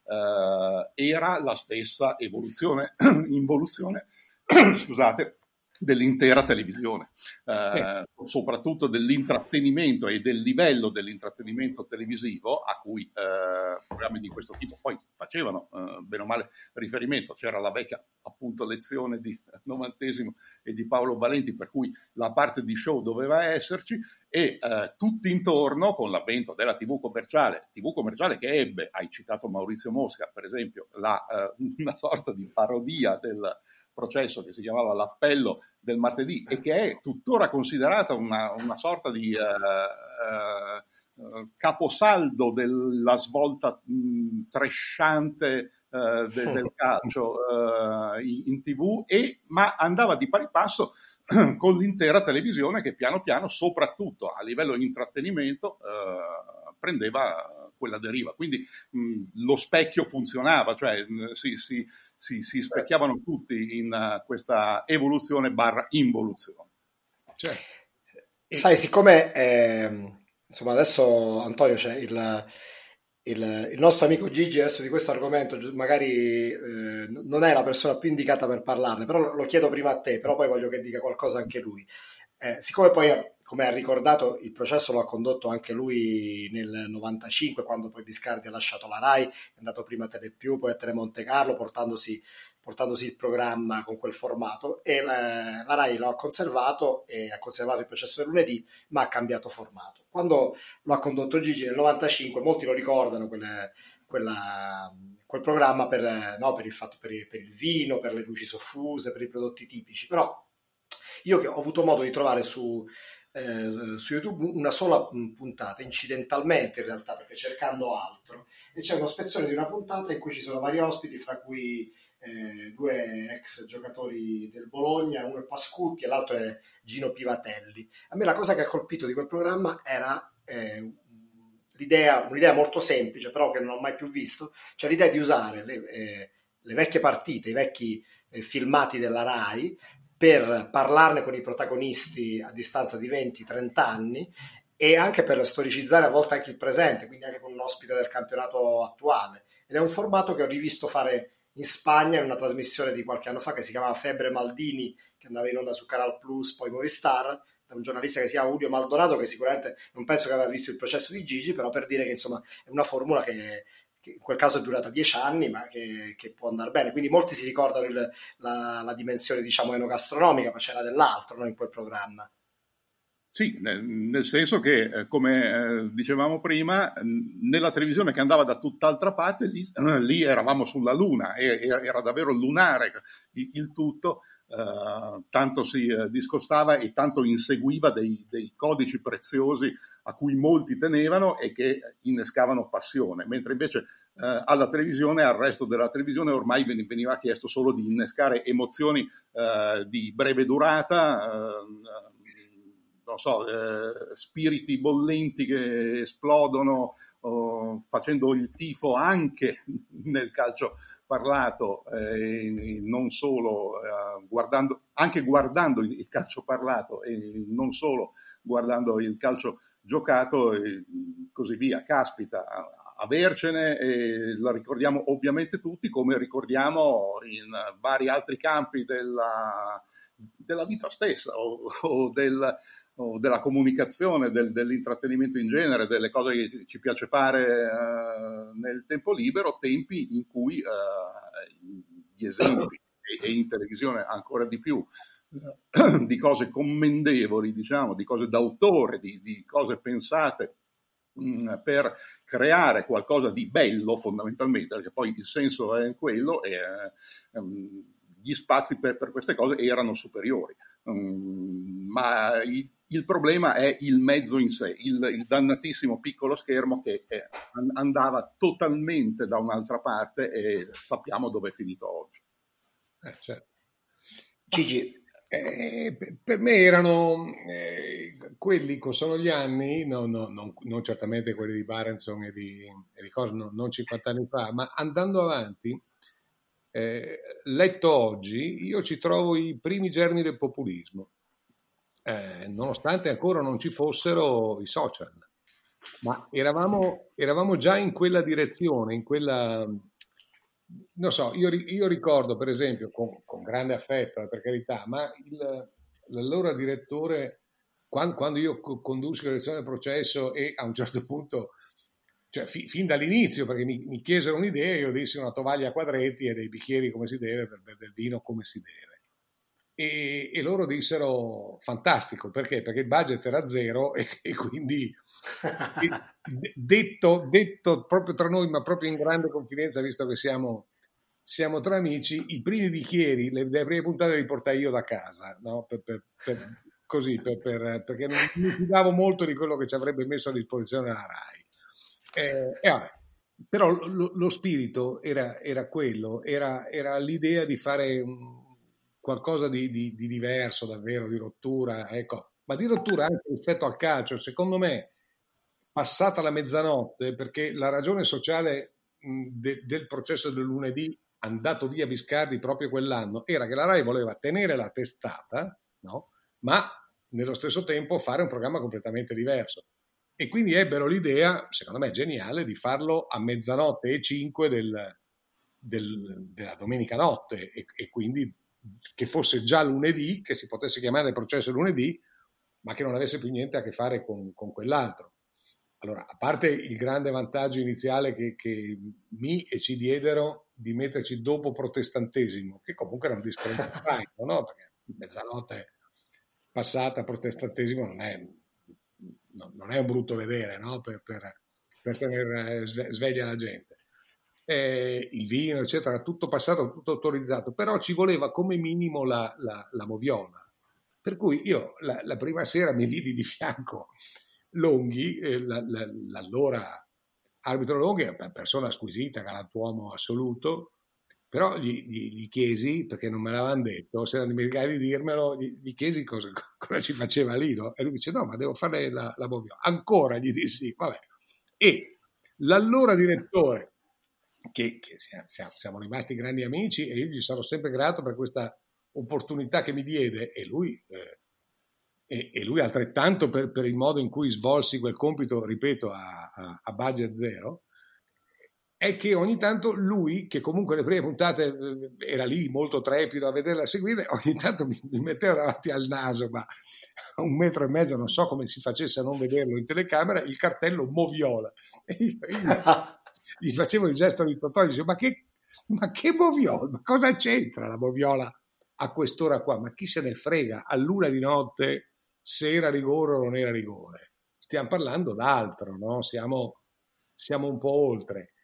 era la stessa evoluzione, *clears throat* involuzione, *clears throat* scusate, dell'intera televisione, eh, soprattutto dell'intrattenimento e del livello dell'intrattenimento televisivo a cui eh, programmi di questo tipo poi facevano eh, bene o male riferimento. C'era la vecchia appunto lezione di Novantesimo e di Paolo Valenti per cui la parte di show doveva esserci e eh, tutti intorno con l'avvento della TV commerciale, TV commerciale che ebbe, hai citato Maurizio Mosca per esempio, la, eh, *laughs* una sorta di parodia del processo che si chiamava l'appello del martedì e che è tuttora considerata una, una sorta di uh, uh, caposaldo della svolta mh, tresciante uh, de, del calcio in, in, tv, e, ma andava di pari passo *clears throat* con l'intera televisione che piano piano, soprattutto a livello di intrattenimento, prendeva quella deriva. Quindi mh, lo specchio funzionava, cioè mh, si, si, si, si specchiavano tutti in uh, questa evoluzione barra involuzione. Cioè, Sai, siccome eh, insomma adesso Antonio c'è il, il, il, nostro amico Gigi adesso di questo argomento magari eh, non è la persona più indicata per parlarne, però lo, lo, chiedo prima a te, però poi voglio che dica qualcosa anche lui. Eh, siccome poi, come ha ricordato, il processo lo ha condotto anche lui nel 95, quando poi Biscardi ha lasciato la RAI, è andato prima a Telepiù, poi a Telemonte Carlo, portandosi, portandosi il programma con quel formato, e la, la RAI lo ha conservato e ha conservato il processo del lunedì, ma ha cambiato formato. Quando lo ha condotto Gigi nel 95, molti lo ricordano, quelle, quella, quel programma per, no, per, il fatto, per, per il vino, per le luci soffuse, per i prodotti tipici, però io che ho avuto modo di trovare su, eh, su YouTube una sola puntata, incidentalmente in realtà, perché cercando altro, e c'è una spezzone di una puntata in cui ci sono vari ospiti, fra cui eh, due ex giocatori del Bologna, uno è Pascutti e l'altro è Gino Pivatelli. A me la cosa che ha colpito di quel programma era eh, l'idea, un'idea molto semplice, però che non ho mai più visto, cioè l'idea di usare le, eh, le vecchie partite, i vecchi eh, filmati della RAI per parlarne con i protagonisti a distanza di 20-30 anni e anche per storicizzare a volte anche il presente, quindi anche con un ospite del campionato attuale. Ed è un formato che ho rivisto fare in Spagna in una trasmissione di qualche anno fa che si chiamava Febbre Maldini, che andava in onda su Canal Plus, poi Movistar, da un giornalista che si chiama Udio Maldonado, che sicuramente non penso che aveva visto il processo di Gigi, però per dire che insomma è una formula che che in quel caso è durata dieci anni, ma che, che può andare bene. Quindi molti si ricordano il, la, la, dimensione, diciamo, enogastronomica, ma c'era dell'altro no, in quel programma. Sì, nel senso che, eh, come eh, dicevamo prima, nella televisione che andava da tutt'altra parte, lì, *clears throat* lì eravamo sulla Luna, era davvero lunare il tutto, eh, tanto si discostava e tanto inseguiva dei, dei codici preziosi a cui molti tenevano e che innescavano passione, mentre invece eh, alla televisione, al resto della televisione ormai veniva chiesto solo di innescare emozioni eh, di breve durata, eh, non so, eh, spiriti bollenti che esplodono facendo il tifo anche nel calcio parlato, eh, non solo eh, guardando, anche guardando il calcio parlato e non solo guardando il calcio giocato e così via. Caspita, avercene e la ricordiamo ovviamente tutti come ricordiamo in vari altri campi della, della vita stessa o, o, del, o della comunicazione, del, dell'intrattenimento in genere, delle cose che ci piace fare uh, nel tempo libero, tempi in cui uh, gli esempi e in televisione ancora di più *clears throat* di cose commendevoli, diciamo, di cose d'autore, di, di cose pensate mh, mm, per creare qualcosa di bello fondamentalmente, perché poi il senso è quello e um, gli spazi per, per, queste cose erano superiori. Um, ma il, il, problema è il mezzo in sé, il, il dannatissimo piccolo schermo che è, andava totalmente da un'altra parte e sappiamo dove è finito oggi. Eh, certo. Gigi, eh, per me erano eh, quelli, sono gli anni, no, no, non, non, certamente quelli di Barenson e di, e di Cosmo, non 50 anni fa, ma andando avanti, eh, letto oggi, io ci trovo i primi germi del populismo, eh, nonostante ancora non ci fossero i social. Ma eravamo, eravamo già in quella direzione, in quella non so, io, io, ricordo per esempio, con, con grande affetto eh, per carità, ma il, l'allora direttore, quando, quando io condussi la lezione del processo e a un certo punto, cioè fi, fin dall'inizio, perché mi, mi, chiesero un'idea, io dissi una tovaglia a quadretti e dei bicchieri come si deve, per bere del vino come si deve. E, e, loro dissero fantastico perché? Perché il budget era zero *laughs* e, e quindi detto, detto, proprio tra noi, ma proprio in grande confidenza, visto che siamo, siamo tra amici, i primi bicchieri, le, le prime puntate li portai io da casa, no? per, per, per, così, perché non mi fidavo molto di quello che ci avrebbe messo a disposizione la RAI. Eh, e vabbè, però lo, lo spirito era, era quello, era, era, l'idea di fare un, qualcosa di, di, di, diverso, davvero, di rottura, ecco. ma di rottura anche rispetto al calcio. Secondo me passata la mezzanotte, perché la ragione sociale de, del processo del lunedì andato via Biscardi proprio quell'anno era che la RAI voleva tenere la testata, no? ma nello stesso tempo fare un programma completamente diverso. E quindi ebbero l'idea, secondo me geniale, di farlo a mezzanotte e 5 del, del, della domenica notte e, e, quindi che fosse già lunedì, che si potesse chiamare il processo lunedì, ma che non avesse più niente a che fare con, con quell'altro. Allora, a parte il grande vantaggio iniziale che, che, mi e ci diedero di metterci dopo protestantesimo, che comunque era un discorso *laughs* franco, no? Perché mezzanotte passata protestantesimo non è, non è un brutto vedere, no? Per, per, per tenere sveglia la gente. Eh, il vino, eccetera, tutto passato, tutto autorizzato, però ci voleva come minimo la, la, la moviola. Per cui io la, la, prima sera mi vidi di fianco Longhi, eh, l'allora arbitro Longhi, persona squisita, galantuomo assoluto, però gli, gli, gli, chiesi, perché non me l'avevano detto, se erano dimenticati di dirmelo, gli, gli chiesi cosa, cosa, ci faceva lì, no? E lui dice, no, ma devo fare la, la moviola. Ancora gli dissi, vabbè. E l'allora direttore, che, che siamo, siamo, rimasti grandi amici e io gli sarò sempre grato per questa opportunità che mi diede, e lui... Eh, e, e, lui altrettanto per, per, il modo in cui svolsi quel compito, ripeto, a, a, a budget zero, è che ogni tanto lui, che comunque le prime puntate eh, era lì molto trepido a vederla seguire, ogni tanto mi, mi, metteva davanti al naso, ma un metro e mezzo, non so come si facesse a non vederlo in telecamera, il cartello Moviola. E io, io *laughs* gli facevo il gesto Totò, dicevo, ma che, ma che Moviola? Ma cosa c'entra la Moviola a quest'ora qua? Ma chi se ne frega? A luna di notte se era rigore o non era rigore. Stiamo parlando d'altro, no? siamo, siamo un po' oltre.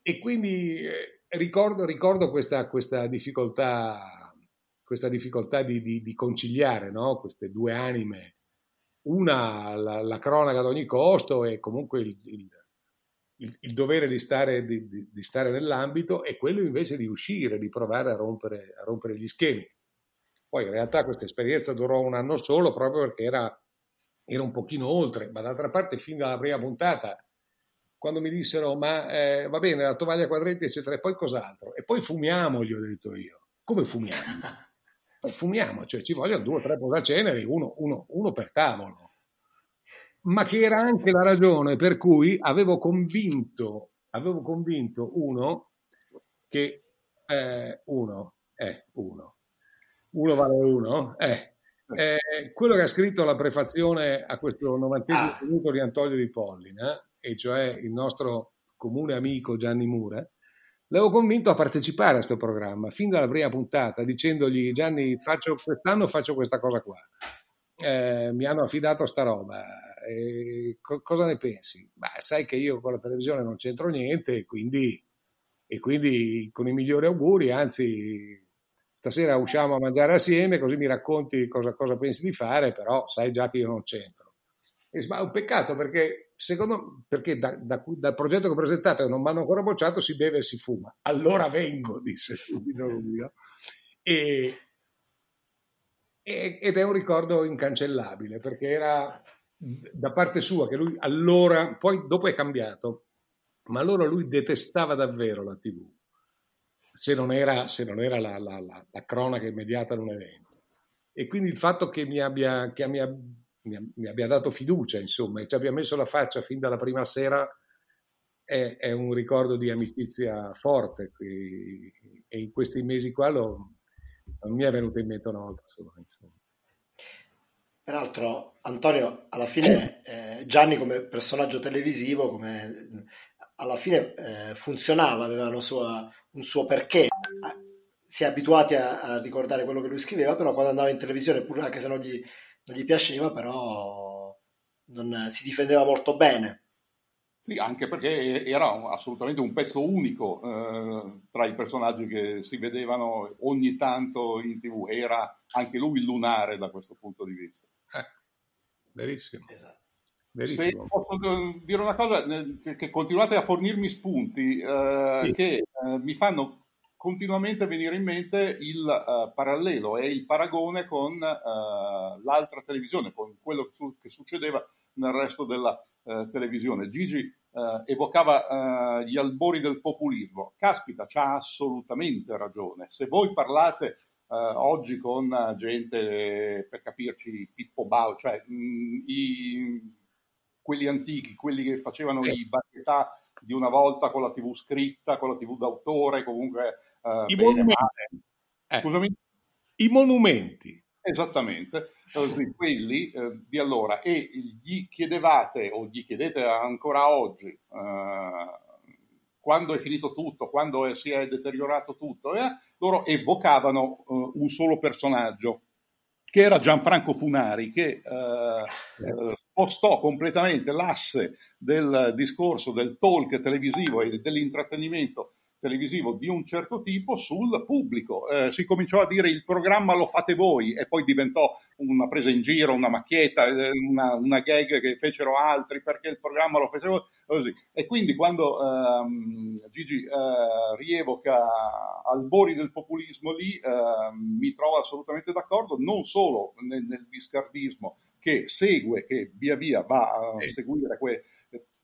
E quindi eh, ricordo, ricordo questa, questa, difficoltà, questa difficoltà di, di, di conciliare no? queste due anime, una la, la, cronaca ad ogni costo e comunque il, il, il, il dovere di stare, di, di stare, nell'ambito e quello invece di uscire, di provare a rompere, a rompere gli schemi. Poi in realtà questa esperienza durò un anno solo proprio perché era, era un pochino oltre, ma d'altra parte fin dalla prima puntata, quando mi dissero ma eh, va bene la tovaglia quadretti eccetera, e poi cos'altro? E poi fumiamo, gli ho detto io. Come fumiamo? *laughs* Poi fumiamo, cioè ci vogliono due o tre posaceneri, uno, uno, uno per tavolo. Ma che era anche la ragione per cui avevo convinto, avevo convinto uno che eh, uno, eh, uno, uno vale uno, eh, eh, quello che ha scritto la prefazione a questo novantesimo ah. minuto di Antonio di Pollina, e cioè il nostro comune amico Gianni Mura, l'avevo convinto a partecipare a questo programma fin dalla prima puntata, dicendogli Gianni, faccio, quest'anno faccio questa cosa qua. Eh, mi hanno affidato sta roba. Eh, co- cosa ne pensi? Beh, sai che io con la televisione non c'entro niente e quindi, e quindi con i migliori auguri, anzi stasera usciamo a mangiare assieme così mi racconti cosa, cosa pensi di fare, però sai già che io non c'entro. E, ma è un peccato perché, secondo, perché da, da, dal progetto che ho presentato e non mi hanno ancora bocciato si beve e si fuma. Allora vengo, *laughs* disse subito lui. E, ed è un ricordo incancellabile perché era da parte sua che lui allora, poi dopo è cambiato, ma allora lui detestava davvero la TV se non era, se non era la, la, la, la, cronaca immediata di un evento. E quindi il fatto che mi abbia, che mi, mi, mi abbia dato fiducia, insomma, e ci abbia messo la faccia fin dalla prima sera, è, è un ricordo di amicizia forte. e in questi mesi qua lo, non mi è venuto in mente una volta sola. Insomma. Peraltro, Antonio, alla fine eh, Gianni come personaggio televisivo, come, alla fine eh, funzionava, aveva sua, un suo perché. Si è abituati a, a, ricordare quello che lui scriveva, però quando andava in televisione, pur anche se non gli, non gli piaceva, però non, si difendeva molto bene. Sì, anche perché era assolutamente un pezzo unico eh, tra i personaggi che si vedevano ogni tanto in tv. Era anche lui lunare da questo punto di vista. Eh, verissimo. Esatto. Verissimo. Se posso dire una cosa, che continuate a fornirmi spunti eh, sì. che eh, mi fanno continuamente venire in mente il uh, parallelo e il paragone con uh, l'altra televisione, con quello che, su- che, succedeva nel resto della uh, televisione. Gigi eh, evocava eh, gli albori del populismo. Caspita, c'ha assolutamente ragione. Se voi parlate Uh, oggi con gente, per capirci, Pippo Bau, cioè mh, i, quelli antichi, quelli che facevano i varietà di una volta con la TV scritta, con la TV d'autore, comunque... Uh, I, bene, monumenti. Eh. Scusami? I monumenti. Esattamente, quelli eh, di allora. E gli chiedevate, o gli chiedete ancora oggi, eh, quando è finito tutto, quando è, si è deteriorato tutto, eh, loro evocavano uh, un solo personaggio, che era Gianfranco Funari, che uh, spostò completamente l'asse del discorso del talk televisivo e dell'intrattenimento televisivo di un certo tipo sul pubblico. Eh, si cominciò a dire il programma lo fate voi e poi diventò una presa in giro, una macchietta, eh, una, una gag che fecero altri perché il programma lo fecero così. E quindi quando ehm, Gigi eh, rievoca albori del populismo lì, ehm, mi trovo assolutamente d'accordo, non solo nel, nel biscardismo che segue, che via via va a seguire que,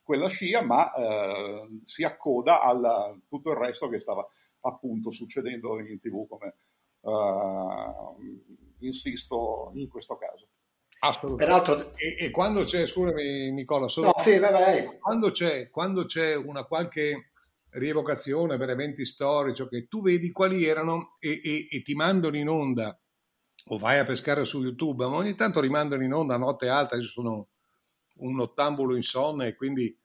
quella scia, ma eh, si accoda a tutto il resto che stava appunto succedendo in tv, come eh, insisto in questo caso. Assolutamente. Peraltro, e, e, quando c'è, scusami Nicola, solo no, sì, vai, vai. Quando, c'è, quando c'è una qualche rievocazione per eventi storici, che tu vedi quali erano e, e, e, ti mandano in onda o vai a pescare su YouTube, ma ogni tanto rimandano in onda a notte alta, io sono un ottambulo insonne quindi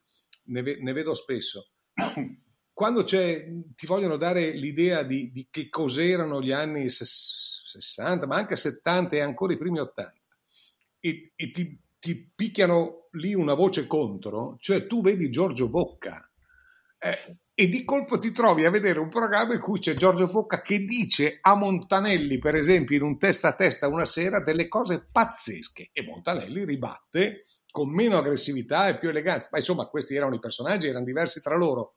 ne, ne vedo spesso. *clears throat* Quando ti vogliono dare l'idea di, di, che cos'erano gli anni 60, ma anche 70 e ancora i primi 80, e, e ti, ti, picchiano lì una voce contro, cioè tu vedi Giorgio Bocca, eh, e di colpo ti trovi a vedere un programma in cui c'è Giorgio Bocca che dice a Montanelli, per esempio, in un testa a testa una sera, delle cose pazzesche e Montanelli ribatte con meno aggressività e più eleganza, ma insomma questi erano i personaggi, erano diversi tra loro,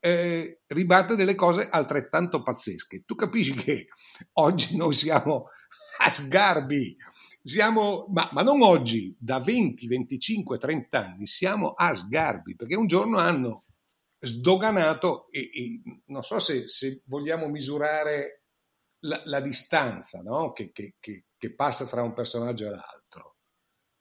eh, ribatte delle cose altrettanto pazzesche. Tu capisci che oggi noi siamo a sgarbi, siamo, ma, ma non oggi, da 20, 25, 30 anni siamo a sgarbi, perché un giorno hanno sdoganato, e, e non so se, se, vogliamo misurare la, la distanza no? che, che, che, che passa tra un personaggio e l'altro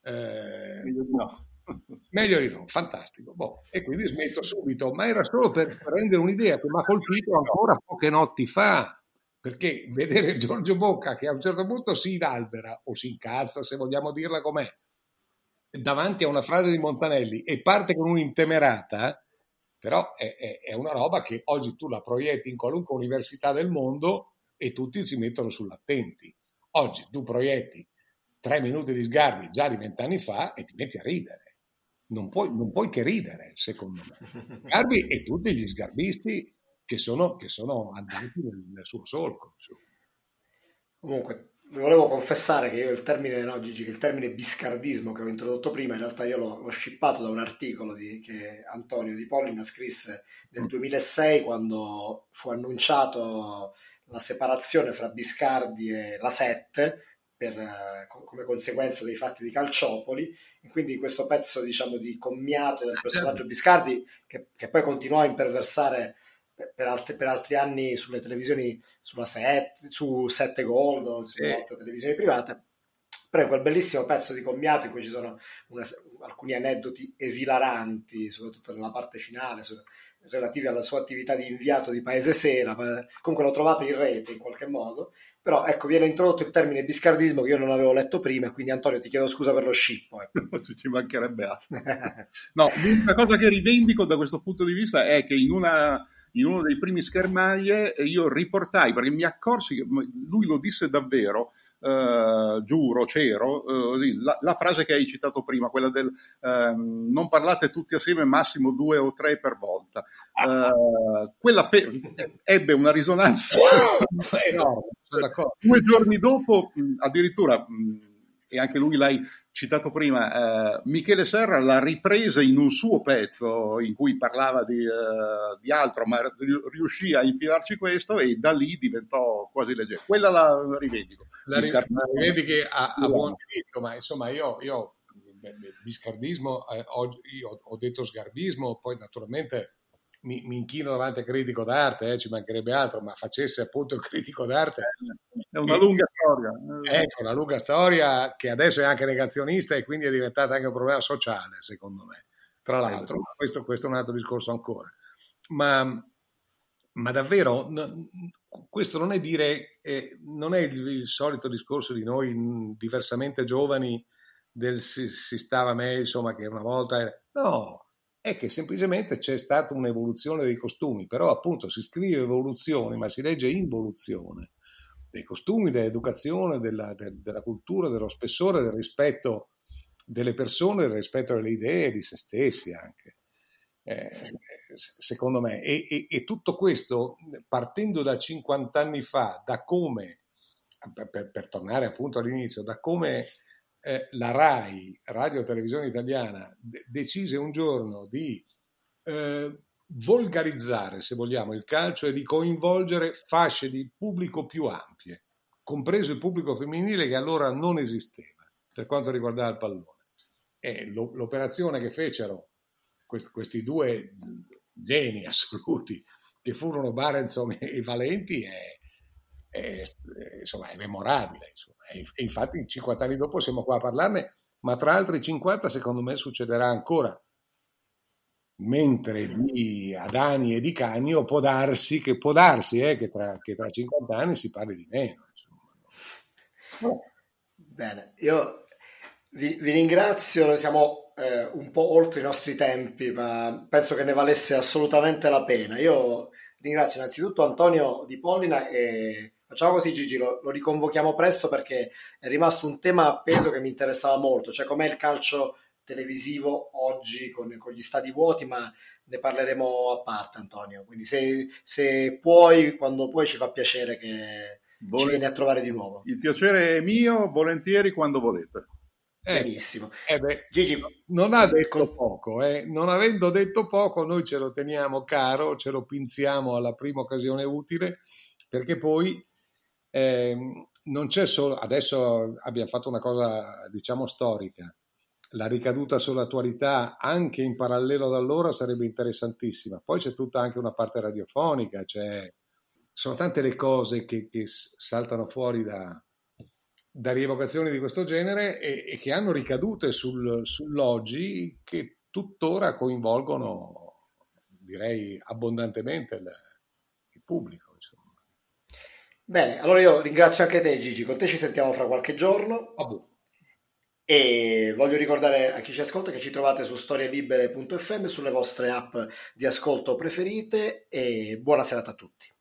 eh, meglio di no. *laughs* Meglio di no, fantastico. Boh. E quindi smetto subito, ma era solo per *laughs* rendere un'idea che mi ha colpito ancora poche notti fa, perché vedere Giorgio Bocca che a un certo punto si inalbera o si incazza, se vogliamo dirla com'è, davanti a una frase di Montanelli e parte con un'intemerata, però è, è, è una roba che oggi tu la proietti in qualunque università del mondo e tutti si mettono sull'attenti. Oggi tu proietti tre minuti di sgarbi già di vent'anni fa e ti metti a ridere. Non puoi, non puoi che ridere, secondo me. Sgarbi e tutti gli sgarbisti che sono, che sono andati nel, nel suo solco. Comunque, volevo confessare che io il termine, no, Gigi, che il termine biscardismo che ho introdotto prima, in realtà io l'ho, l'ho scippato da un articolo di, che Antonio Di Pollina scrisse nel 2006 mm. quando fu annunciato la separazione fra Biscardi e la Sette per, eh, come conseguenza dei fatti di Calciopoli e quindi questo pezzo diciamo di commiato del personaggio Biscardi che, che poi continuò a imperversare per, altri, per, altri, anni sulle televisioni sulla set, su 7 Gold o su altre televisioni private. Però è quel bellissimo pezzo di commiato in cui ci sono una, alcuni aneddoti esilaranti soprattutto nella parte finale su, relativi alla sua attività di inviato di Paese Sera comunque lo trovate in rete in qualche modo però ecco, viene introdotto il termine biscardismo che io non avevo letto prima, quindi Antonio ti chiedo scusa per lo scippo. Ecco. *laughs* Ci mancherebbe altro. *laughs* no, l'unica cosa che rivendico da questo punto di vista è che in, una, in uno dei primi schermaglie io riportai, perché mi accorsi che lui lo disse davvero, Uh, giuro, cero, uh, la, la, frase che hai citato prima, quella del uh, non parlate tutti assieme, massimo due o tre per volta. Uh, quella fe- ebbe una risonanza *laughs* enorme. Due giorni dopo, addirittura, e anche lui l'hai citato prima, Michele Serra l'ha ripresa in un suo pezzo in cui parlava di, di altro, ma riuscì a infilarci questo e da lì diventò quasi leggero. Quella la rivendico la, rivendichi a, a buon diritto, ma insomma io, io biscardismo, eh, ho, io ho detto sgarbismo, poi naturalmente mi, mi, inchino davanti a critico d'arte, eh, ci mancherebbe altro, ma facesse appunto il critico d'arte. È una e, lunga storia. Ecco, una lunga storia che adesso è anche negazionista e quindi è diventata anche un problema sociale, secondo me. Tra l'altro, questo, questo è un altro discorso ancora. Ma, ma davvero, questo non è dire, eh, non è il, il, solito discorso di noi diversamente giovani del si, si stava meglio, insomma, che una volta era... No, è che semplicemente c'è stata un'evoluzione dei costumi, però appunto si scrive evoluzione, ma si legge involuzione dei costumi, dell'educazione, della, del, della cultura, dello spessore, del rispetto delle persone, del rispetto delle idee, di se stessi anche. Eh, secondo me. E, e, e, tutto questo partendo da 50 anni fa, da come, per, per tornare appunto all'inizio, da come eh, la RAI, Radio Televisione Italiana, de- decise un giorno di eh, volgarizzare, se vogliamo, il calcio e di coinvolgere fasce di pubblico più ampie, compreso il pubblico femminile che allora non esisteva per quanto riguardava il pallone. E lo, l'operazione che fecero questi due geni assoluti che furono Barenson e Valenti è, è, insomma, è memorabile. Insomma e infatti 50 anni dopo siamo qua a parlarne, ma tra altri 50 secondo me succederà ancora. Mentre di Adani e di Cagno può darsi che, può darsi, eh, che, tra, che, tra, 50 anni si parli di meno. Bene, io vi, vi ringrazio, siamo eh, un po' oltre i nostri tempi, ma penso che ne valesse assolutamente la pena. Io ringrazio innanzitutto Antonio Di Pollina e Facciamo così Gigi, lo, lo, riconvochiamo presto perché è rimasto un tema appeso che mi interessava molto, cioè com'è il calcio televisivo oggi con, con gli stadi vuoti, ma ne parleremo a parte Antonio, quindi se, se puoi, quando puoi ci fa piacere che Volent- ci vieni a trovare di nuovo. Il piacere è mio, volentieri quando volete. Eh, Benissimo. Eh beh, Gigi, non ha detto con... poco, eh. non avendo detto poco noi ce lo teniamo caro, ce lo pinziamo alla prima occasione utile, perché poi eh, non c'è solo, adesso abbiamo fatto una cosa diciamo storica, la ricaduta sull'attualità anche in parallelo ad allora sarebbe interessantissima, poi c'è tutta anche una parte radiofonica, c'è, sono tante le cose che, che saltano fuori da, da, rievocazioni di questo genere e, e che hanno ricadute sul, sull'oggi che tuttora coinvolgono, direi, abbondantemente il, il pubblico. Bene, allora io ringrazio anche te Gigi, con te ci sentiamo fra qualche giorno. Oh. E voglio ricordare a chi ci ascolta che ci trovate su storielibere.fm, sulle vostre app di ascolto preferite e buona serata a tutti.